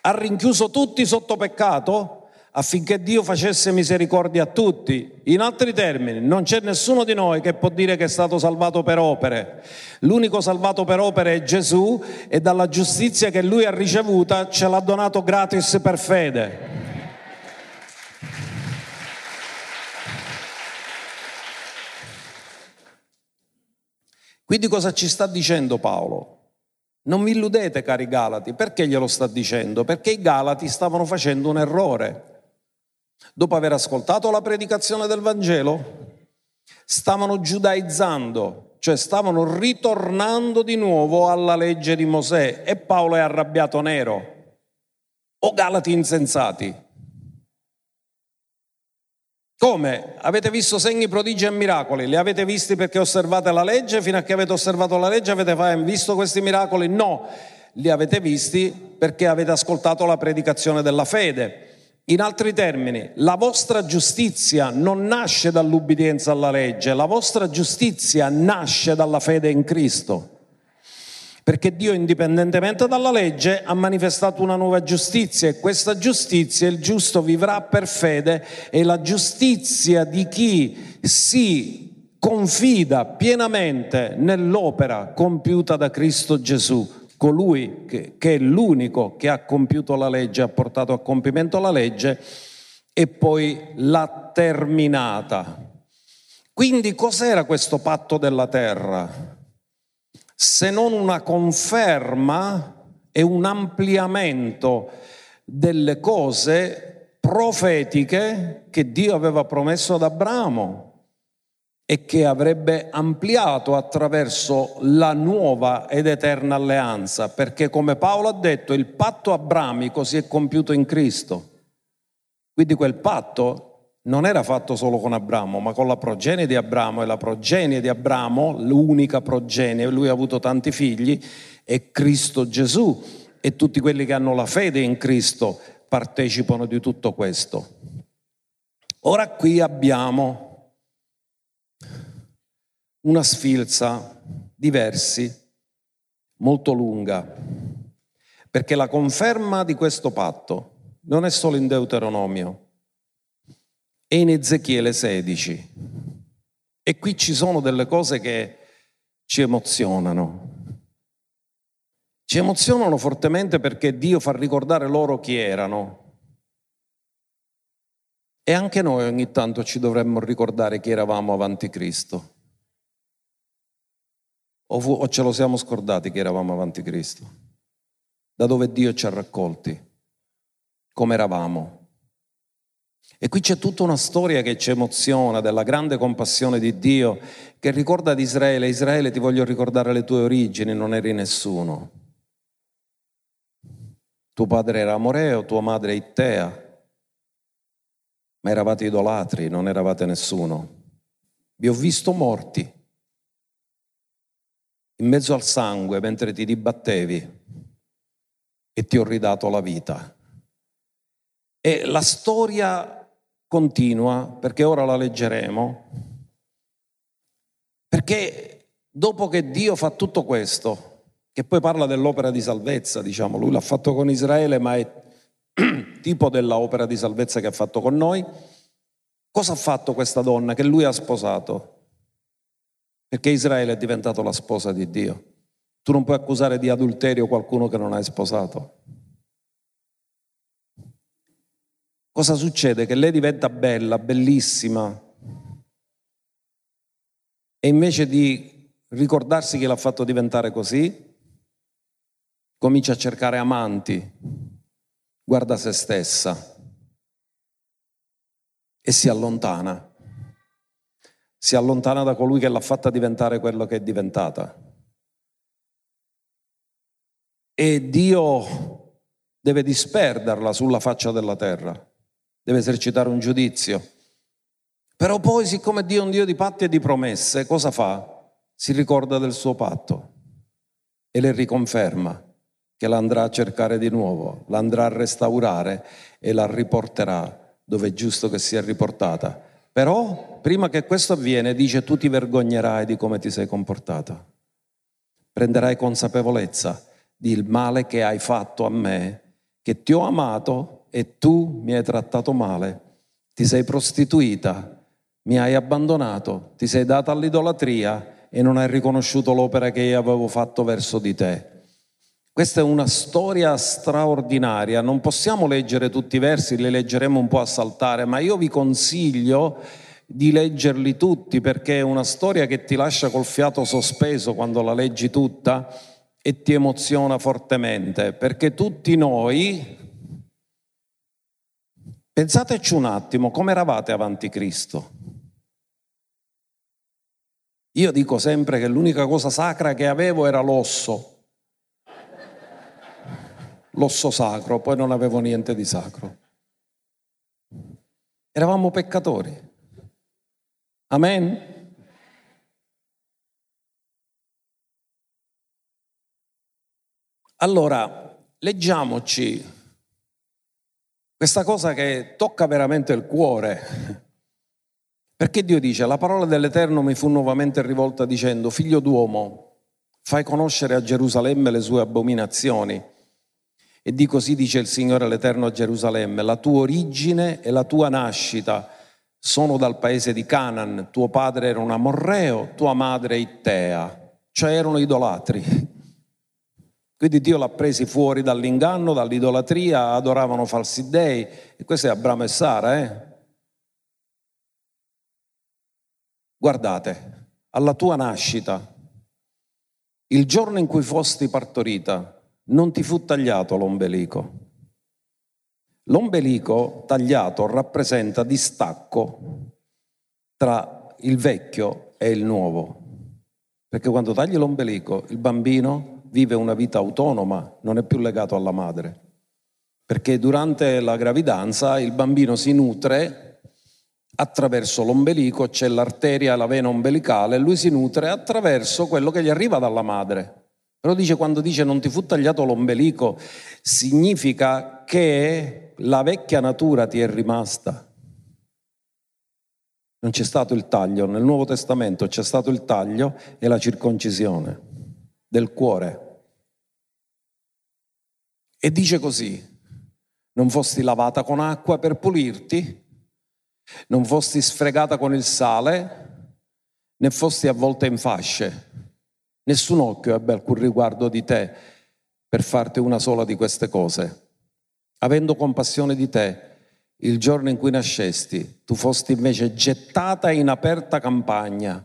ha rinchiuso tutti sotto peccato affinché Dio facesse misericordia a tutti. In altri termini, non c'è nessuno di noi che può dire che è stato salvato per opere. L'unico salvato per opere è Gesù e dalla giustizia che lui ha ricevuta ce l'ha donato gratis per fede. Quindi cosa ci sta dicendo Paolo? Non vi illudete, cari Galati, perché glielo sta dicendo? Perché i Galati stavano facendo un errore. Dopo aver ascoltato la predicazione del Vangelo, stavano giudaizzando, cioè stavano ritornando di nuovo alla legge di Mosè e Paolo è arrabbiato nero. O Galati insensati, come? Avete visto segni, prodigi e miracoli? Li avete visti perché osservate la legge? Fino a che avete osservato la legge avete visto questi miracoli? No, li avete visti perché avete ascoltato la predicazione della fede. In altri termini, la vostra giustizia non nasce dall'ubbidienza alla legge, la vostra giustizia nasce dalla fede in Cristo. Perché Dio indipendentemente dalla legge ha manifestato una nuova giustizia e questa giustizia il giusto vivrà per fede e la giustizia di chi si confida pienamente nell'opera compiuta da Cristo Gesù, colui che, che è l'unico che ha compiuto la legge, ha portato a compimento la legge e poi l'ha terminata. Quindi cos'era questo patto della terra? se non una conferma e un ampliamento delle cose profetiche che Dio aveva promesso ad Abramo e che avrebbe ampliato attraverso la nuova ed eterna alleanza, perché come Paolo ha detto, il patto abramico si è compiuto in Cristo. Quindi quel patto non era fatto solo con Abramo, ma con la progenie di Abramo e la progenie di Abramo, l'unica progenie, lui ha avuto tanti figli, è Cristo Gesù e tutti quelli che hanno la fede in Cristo partecipano di tutto questo. Ora qui abbiamo una sfilza di versi molto lunga, perché la conferma di questo patto non è solo in Deuteronomio, e in Ezechiele 16. E qui ci sono delle cose che ci emozionano. Ci emozionano fortemente perché Dio fa ricordare loro chi erano. E anche noi ogni tanto ci dovremmo ricordare chi eravamo avanti Cristo. O, fu, o ce lo siamo scordati che eravamo avanti Cristo? Da dove Dio ci ha raccolti? Come eravamo? E qui c'è tutta una storia che ci emoziona della grande compassione di Dio che ricorda ad Israele, Israele ti voglio ricordare le tue origini, non eri nessuno. Tuo padre era Amoreo, tua madre Ittea. ma eravate idolatri, non eravate nessuno. Vi ho visto morti in mezzo al sangue mentre ti dibattevi e ti ho ridato la vita. E la storia continua, perché ora la leggeremo, perché dopo che Dio fa tutto questo, che poi parla dell'opera di salvezza, diciamo, lui l'ha fatto con Israele, ma è [CLEARS THROAT] tipo dell'opera di salvezza che ha fatto con noi, cosa ha fatto questa donna che lui ha sposato? Perché Israele è diventato la sposa di Dio. Tu non puoi accusare di adulterio qualcuno che non hai sposato. Cosa succede? Che lei diventa bella, bellissima, e invece di ricordarsi che l'ha fatto diventare così, comincia a cercare amanti, guarda se stessa e si allontana. Si allontana da colui che l'ha fatta diventare quello che è diventata. E Dio deve disperderla sulla faccia della terra, deve esercitare un giudizio. Però poi, siccome Dio è un Dio di patti e di promesse, cosa fa? Si ricorda del suo patto e le riconferma che la andrà a cercare di nuovo, la andrà a restaurare e la riporterà dove è giusto che sia riportata. Però, prima che questo avviene, dice tu ti vergognerai di come ti sei comportata. Prenderai consapevolezza del male che hai fatto a me, che ti ho amato e tu mi hai trattato male. Ti sei prostituita, mi hai abbandonato, ti sei data all'idolatria e non hai riconosciuto l'opera che io avevo fatto verso di te. Questa è una storia straordinaria, non possiamo leggere tutti i versi, li leggeremo un po' a saltare, ma io vi consiglio di leggerli tutti perché è una storia che ti lascia col fiato sospeso quando la leggi tutta e ti emoziona fortemente, perché tutti noi, pensateci un attimo, come eravate avanti Cristo? Io dico sempre che l'unica cosa sacra che avevo era l'osso l'osso sacro, poi non avevo niente di sacro. Eravamo peccatori. Amen. Allora, leggiamoci questa cosa che tocca veramente il cuore. Perché Dio dice, la parola dell'Eterno mi fu nuovamente rivolta dicendo, figlio d'uomo, fai conoscere a Gerusalemme le sue abominazioni e di così dice il Signore l'Eterno a Gerusalemme, la tua origine e la tua nascita sono dal paese di Canaan, tuo padre era un amorreo, tua madre Ittea, cioè erano idolatri. Quindi Dio l'ha presi fuori dall'inganno, dall'idolatria, adoravano falsi dei. E questo è Abramo e Sara, eh? Guardate, alla tua nascita, il giorno in cui fosti partorita, non ti fu tagliato l'ombelico. L'ombelico tagliato rappresenta distacco tra il vecchio e il nuovo. Perché quando tagli l'ombelico il bambino vive una vita autonoma, non è più legato alla madre. Perché durante la gravidanza il bambino si nutre attraverso l'ombelico, c'è l'arteria, la vena ombelicale, lui si nutre attraverso quello che gli arriva dalla madre. Però dice quando dice non ti fu tagliato l'ombelico, significa che la vecchia natura ti è rimasta. Non c'è stato il taglio, nel Nuovo Testamento c'è stato il taglio e la circoncisione del cuore. E dice così, non fosti lavata con acqua per pulirti, non fosti sfregata con il sale, né fosti avvolta in fasce Nessun occhio ebbe alcun riguardo di te per farti una sola di queste cose. Avendo compassione di te, il giorno in cui nascesti, tu fosti invece gettata in aperta campagna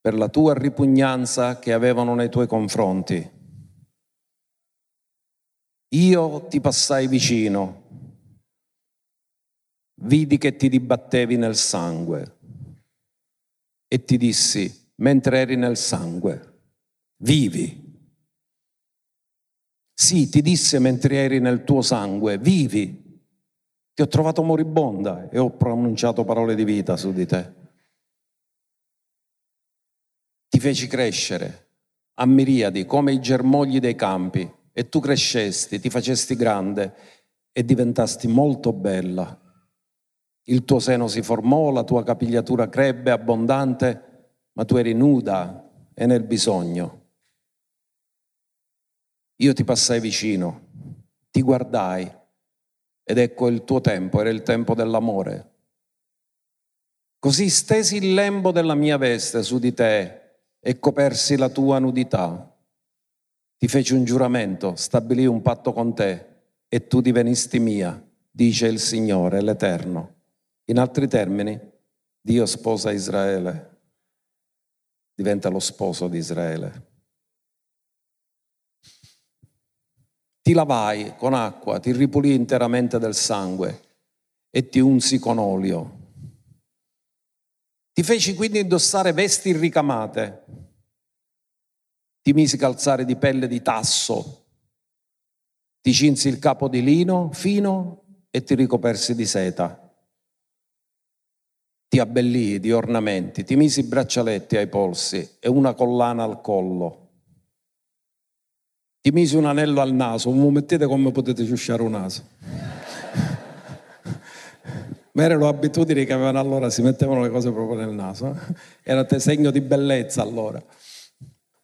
per la tua ripugnanza che avevano nei tuoi confronti. Io ti passai vicino, vidi che ti dibattevi nel sangue e ti dissi, mentre eri nel sangue, vivi. Sì, ti disse mentre eri nel tuo sangue, vivi. Ti ho trovato moribonda e ho pronunciato parole di vita su di te. Ti feci crescere a miriadi come i germogli dei campi e tu crescesti, ti facesti grande e diventasti molto bella. Il tuo seno si formò, la tua capigliatura crebbe abbondante, ma tu eri nuda e nel bisogno. Io ti passai vicino, ti guardai ed ecco il tuo tempo, era il tempo dell'amore. Così stesi il lembo della mia veste su di te e copersi la tua nudità. Ti feci un giuramento, stabilì un patto con te e tu divenisti mia, dice il Signore, l'Eterno. In altri termini, Dio sposa Israele, diventa lo sposo di Israele. Ti lavai con acqua, ti ripulì interamente del sangue e ti unsi con olio. Ti feci quindi indossare vesti ricamate, ti misi calzare di pelle di tasso, ti cinsi il capo di lino fino e ti ricopersi di seta. Ti abbellii di ornamenti, ti misi braccialetti ai polsi e una collana al collo. Ti misi un anello al naso, non mettete come potete ciusciare un naso. [LAUGHS] Ma erano abitudini che avevano allora, si mettevano le cose proprio nel naso. Eh? Era segno di bellezza allora.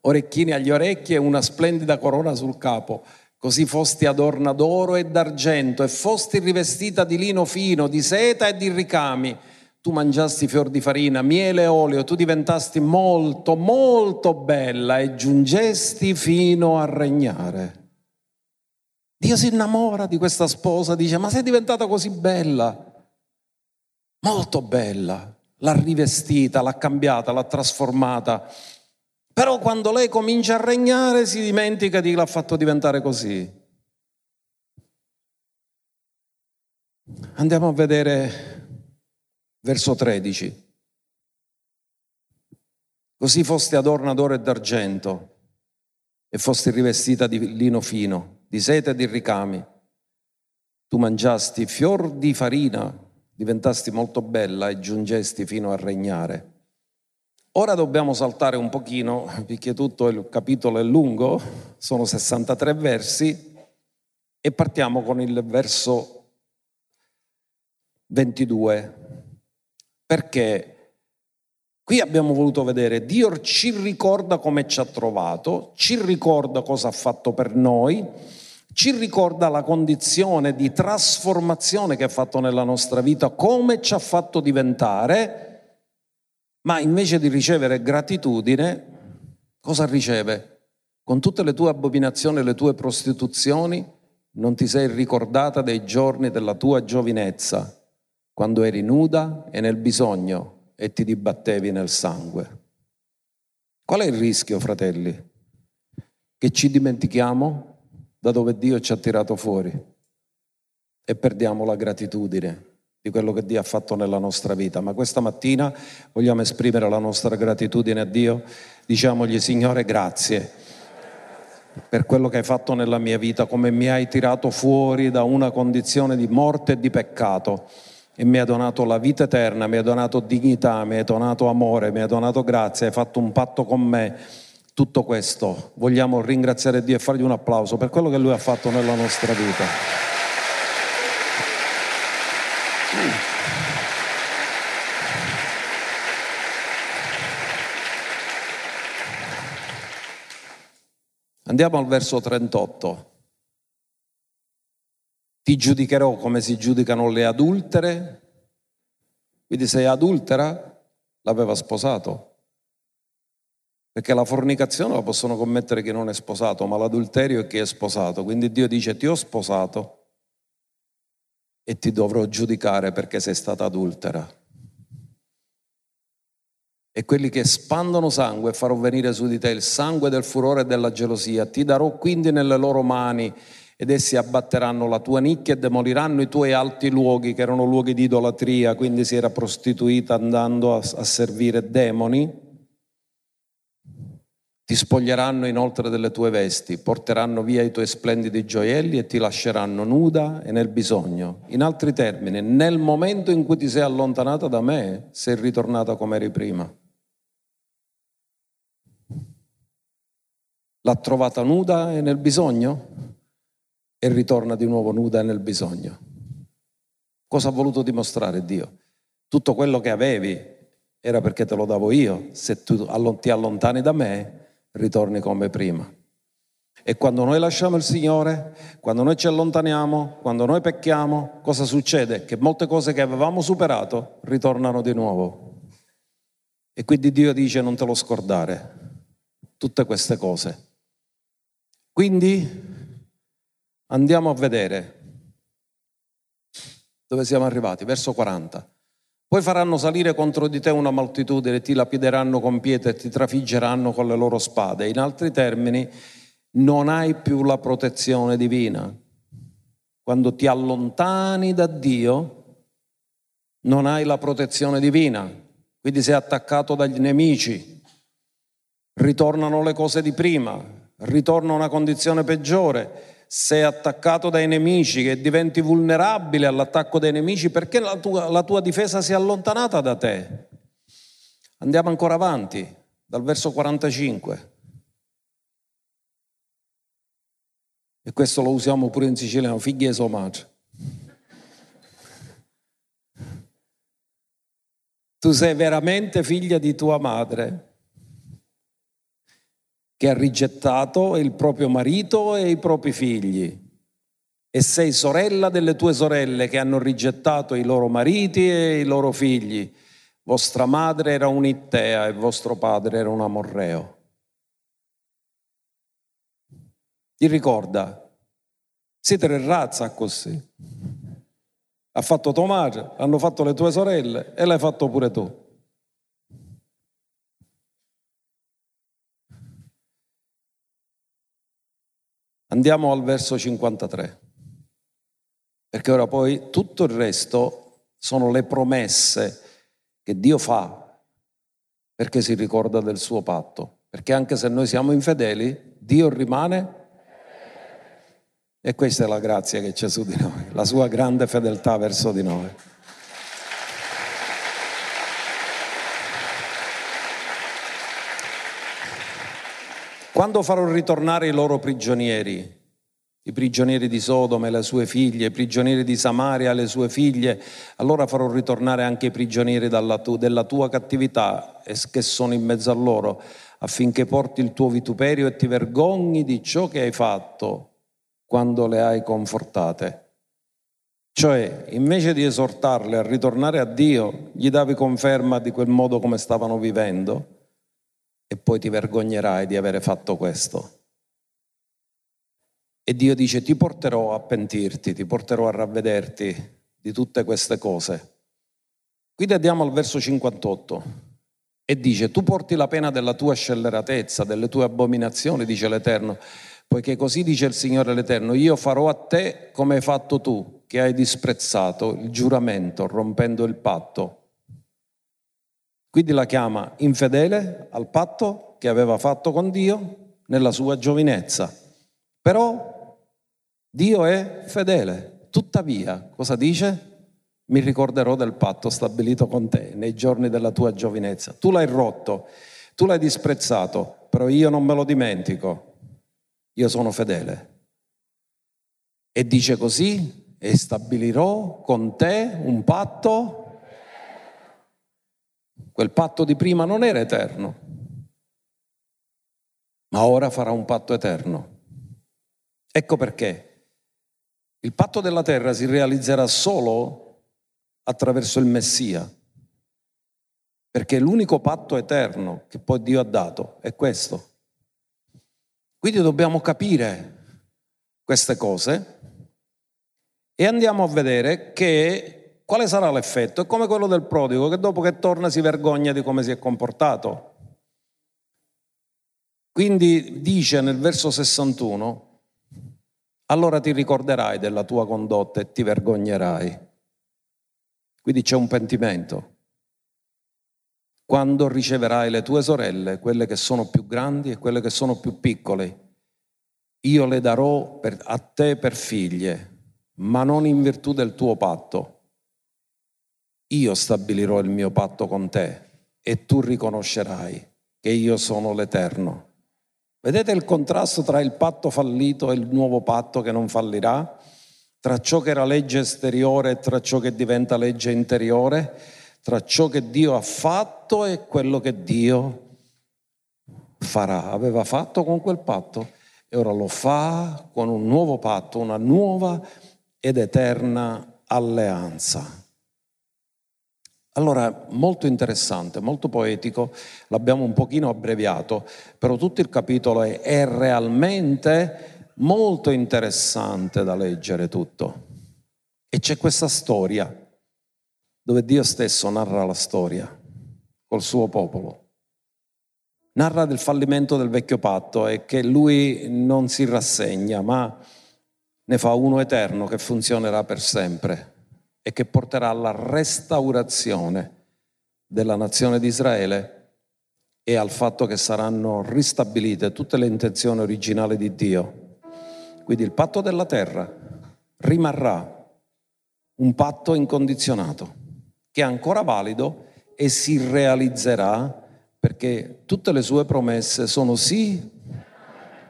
Orecchini agli orecchi e una splendida corona sul capo. Così fosti adorna d'oro e d'argento e fosti rivestita di lino fino, di seta e di ricami. Tu mangiasti fior di farina, miele e olio, tu diventasti molto, molto bella e giungesti fino a regnare. Dio si innamora di questa sposa, dice, ma sei diventata così bella molto bella, l'ha rivestita, l'ha cambiata, l'ha trasformata. Però quando lei comincia a regnare si dimentica di chi l'ha fatto diventare così. Andiamo a vedere verso 13. Così foste adorna d'oro e d'argento e foste rivestita di lino fino, di seta e di ricami. Tu mangiasti fior di farina diventasti molto bella e giungesti fino a regnare. Ora dobbiamo saltare un pochino, perché tutto il capitolo è lungo, sono 63 versi, e partiamo con il verso 22, perché qui abbiamo voluto vedere, Dio ci ricorda come ci ha trovato, ci ricorda cosa ha fatto per noi, ci ricorda la condizione di trasformazione che ha fatto nella nostra vita, come ci ha fatto diventare, ma invece di ricevere gratitudine, cosa riceve? Con tutte le tue abominazioni e le tue prostituzioni, non ti sei ricordata dei giorni della tua giovinezza, quando eri nuda e nel bisogno e ti dibattevi nel sangue. Qual è il rischio, fratelli? Che ci dimentichiamo da dove Dio ci ha tirato fuori e perdiamo la gratitudine di quello che Dio ha fatto nella nostra vita. Ma questa mattina vogliamo esprimere la nostra gratitudine a Dio, diciamogli Signore grazie per quello che hai fatto nella mia vita, come mi hai tirato fuori da una condizione di morte e di peccato e mi hai donato la vita eterna, mi hai donato dignità, mi hai donato amore, mi hai donato grazia, hai fatto un patto con me tutto questo. Vogliamo ringraziare Dio e fargli un applauso per quello che Lui ha fatto nella nostra vita. Andiamo al verso 38. Ti giudicherò come si giudicano le adultere. Quindi sei adultera, l'aveva sposato. Perché la fornicazione la possono commettere chi non è sposato, ma l'adulterio è chi è sposato. Quindi Dio dice ti ho sposato e ti dovrò giudicare perché sei stata adultera. E quelli che spandono sangue farò venire su di te il sangue del furore e della gelosia. Ti darò quindi nelle loro mani ed essi abbatteranno la tua nicchia e demoliranno i tuoi alti luoghi, che erano luoghi di idolatria, quindi si era prostituita andando a, a servire demoni Ti spoglieranno inoltre delle tue vesti, porteranno via i tuoi splendidi gioielli e ti lasceranno nuda e nel bisogno. In altri termini, nel momento in cui ti sei allontanata da me, sei ritornata come eri prima. L'ha trovata nuda e nel bisogno e ritorna di nuovo nuda nel bisogno. Cosa ha voluto dimostrare Dio? Tutto quello che avevi era perché te lo davo io. Se tu ti allontani da me, ritorni come prima. E quando noi lasciamo il Signore, quando noi ci allontaniamo, quando noi pecchiamo, cosa succede? Che molte cose che avevamo superato ritornano di nuovo. E quindi Dio dice non te lo scordare, tutte queste cose. Quindi andiamo a vedere dove siamo arrivati, verso 40. Poi faranno salire contro di te una moltitudine, ti lapideranno con pietre e ti trafiggeranno con le loro spade. In altri termini, non hai più la protezione divina. Quando ti allontani da Dio, non hai la protezione divina, quindi sei attaccato dagli nemici. Ritornano le cose di prima, ritorna una condizione peggiore sei attaccato dai nemici, che diventi vulnerabile all'attacco dei nemici perché la tua, la tua difesa si è allontanata da te. Andiamo ancora avanti, dal verso 45. E questo lo usiamo pure in siciliano, figli e somaggio. Tu sei veramente figlia di tua madre che ha rigettato il proprio marito e i propri figli. E sei sorella delle tue sorelle che hanno rigettato i loro mariti e i loro figli. Vostra madre era un'Ittea e vostro padre era un Amorreo. Ti ricorda? Siete in razza così. Ha fatto tua madre, hanno fatto le tue sorelle e l'hai fatto pure tu. Andiamo al verso 53, perché ora poi tutto il resto sono le promesse che Dio fa perché si ricorda del suo patto, perché anche se noi siamo infedeli, Dio rimane e questa è la grazia che c'è su di noi, la sua grande fedeltà verso di noi. Quando farò ritornare i loro prigionieri, i prigionieri di Sodoma e le sue figlie, i prigionieri di Samaria e le sue figlie, allora farò ritornare anche i prigionieri tu, della tua cattività che sono in mezzo a loro, affinché porti il tuo vituperio e ti vergogni di ciò che hai fatto quando le hai confortate. Cioè, invece di esortarle a ritornare a Dio, gli davi conferma di quel modo come stavano vivendo e poi ti vergognerai di avere fatto questo. E Dio dice ti porterò a pentirti, ti porterò a ravvederti di tutte queste cose. Quindi andiamo al verso 58 e dice tu porti la pena della tua scelleratezza, delle tue abominazioni, dice l'Eterno, poiché così dice il Signore l'Eterno, io farò a te come hai fatto tu, che hai disprezzato il giuramento, rompendo il patto quindi la chiama infedele al patto che aveva fatto con Dio nella sua giovinezza. Però Dio è fedele. Tuttavia, cosa dice? Mi ricorderò del patto stabilito con te nei giorni della tua giovinezza. Tu l'hai rotto, tu l'hai disprezzato, però io non me lo dimentico. Io sono fedele. E dice così, e stabilirò con te un patto Quel patto di prima non era eterno, ma ora farà un patto eterno. Ecco perché il patto della terra si realizzerà solo attraverso il Messia, perché l'unico patto eterno che poi Dio ha dato è questo. Quindi dobbiamo capire queste cose e andiamo a vedere che quale sarà l'effetto? È come quello del prodigo che dopo che torna si vergogna di come si è comportato. Quindi dice nel verso 61, allora ti ricorderai della tua condotta e ti vergognerai. Quindi c'è un pentimento. quando riceverai le tue sorelle, quelle che sono più grandi e quelle che sono più piccole. Io le darò per, a te per figlie, ma non in virtù del tuo patto. Io stabilirò il mio patto con te e tu riconoscerai che io sono l'Eterno. Vedete il contrasto tra il patto fallito e il nuovo patto che non fallirà? Tra ciò che era legge esteriore e tra ciò che diventa legge interiore? Tra ciò che Dio ha fatto e quello che Dio farà. Aveva fatto con quel patto e ora lo fa con un nuovo patto, una nuova ed eterna alleanza. Allora, molto interessante, molto poetico, l'abbiamo un pochino abbreviato, però tutto il capitolo è, è realmente molto interessante da leggere tutto. E c'è questa storia dove Dio stesso narra la storia col suo popolo. Narra del fallimento del vecchio patto e che lui non si rassegna, ma ne fa uno eterno che funzionerà per sempre e che porterà alla restaurazione della nazione di Israele e al fatto che saranno ristabilite tutte le intenzioni originali di Dio. Quindi il patto della terra rimarrà un patto incondizionato che è ancora valido e si realizzerà perché tutte le sue promesse sono sì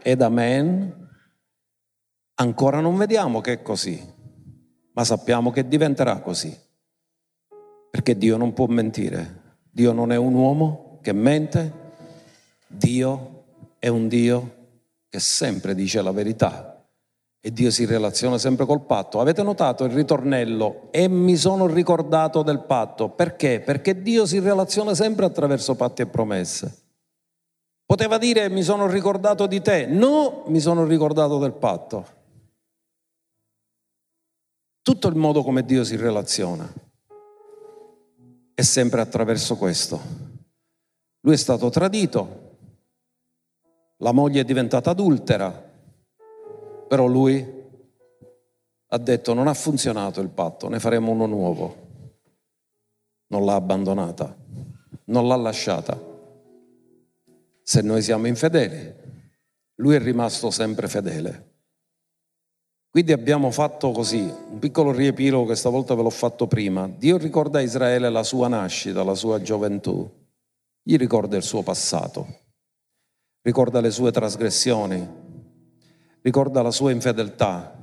ed amen. Ancora non vediamo che è così, ma sappiamo che diventerà così, perché Dio non può mentire. Dio non è un uomo che mente, Dio è un Dio che sempre dice la verità e Dio si relaziona sempre col patto. Avete notato il ritornello e mi sono ricordato del patto. Perché? Perché Dio si relaziona sempre attraverso patti e promesse. Poteva dire mi sono ricordato di te, no, mi sono ricordato del patto tutto il modo come Dio si relaziona è sempre attraverso questo. Lui è stato tradito, la moglie è diventata adultera, però lui ha detto non ha funzionato il patto, ne faremo uno nuovo. Non l'ha abbandonata, non l'ha lasciata. Se noi siamo infedeli, lui è rimasto sempre fedele. Quindi abbiamo fatto così, un piccolo riepilogo che stavolta ve l'ho fatto prima. Dio ricorda a Israele la sua nascita, la sua gioventù, gli ricorda il suo passato, ricorda le sue trasgressioni, ricorda la sua infedeltà,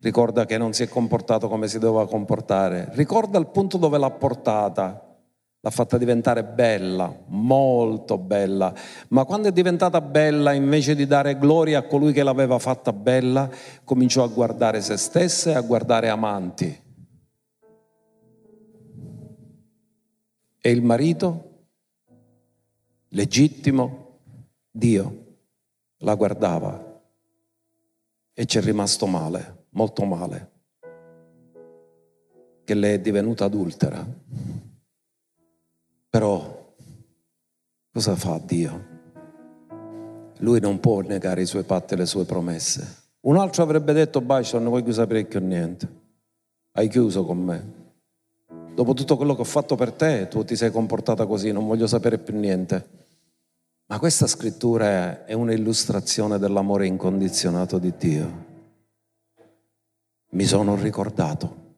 ricorda che non si è comportato come si doveva comportare, ricorda il punto dove l'ha portata, l'ha fatta diventare bella, molto bella, ma quando è diventata bella, invece di dare gloria a colui che l'aveva fatta bella, cominciò a guardare se stessa e a guardare amanti. E il marito, legittimo, Dio, la guardava e ci è rimasto male, molto male, che lei è divenuta adultera. Però cosa fa Dio? Lui non può negare i suoi patti e le sue promesse. Un altro avrebbe detto, Bacio, non più sapere più niente. Hai chiuso con me. Dopo tutto quello che ho fatto per te, tu ti sei comportata così, non voglio sapere più niente. Ma questa scrittura è un'illustrazione dell'amore incondizionato di Dio. Mi sono ricordato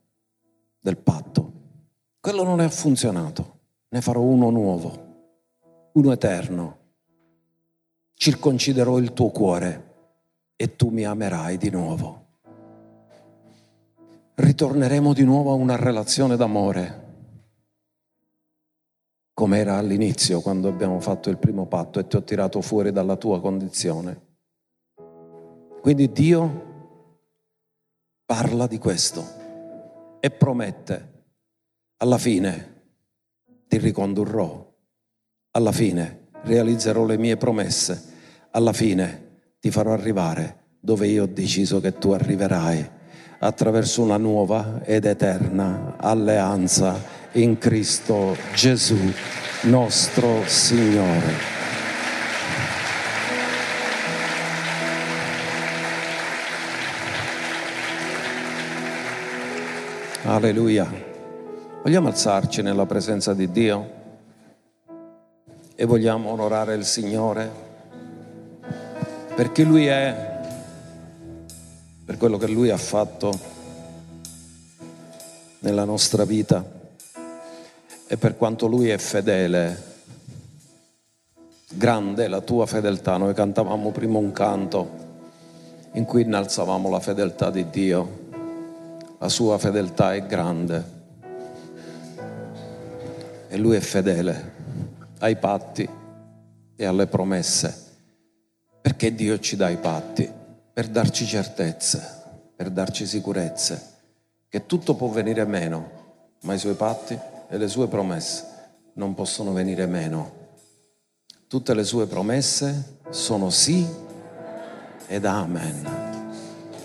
del patto. Quello non è funzionato ne farò uno nuovo, uno eterno. Circonciderò il tuo cuore e tu mi amerai di nuovo. Ritorneremo di nuovo a una relazione d'amore, come era all'inizio quando abbiamo fatto il primo patto e ti ho tirato fuori dalla tua condizione. Quindi Dio parla di questo e promette alla fine ti ricondurrò. Alla fine realizzerò le mie promesse. Alla fine ti farò arrivare dove io ho deciso che tu arriverai, attraverso una nuova ed eterna alleanza in Cristo Gesù, nostro Signore. Alleluia. Vogliamo alzarci nella presenza di Dio? e vogliamo onorare il Signore perché Lui è, per quello che Lui ha fatto nella nostra vita e per quanto Lui è fedele. Grande la tua fedeltà. Noi cantavamo prima un canto in cui innalzavamo la fedeltà di Dio. La sua fedeltà è grande e Lui è fedele ai patti e alle promesse. Perché Dio ci dà i patti? Per darci certezze, per darci sicurezze, che tutto può venire meno, ma i suoi patti e le sue promesse non possono venire meno. Tutte le sue promesse sono sì ed amen.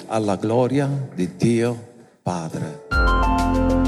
Alla gloria di Dio Padre.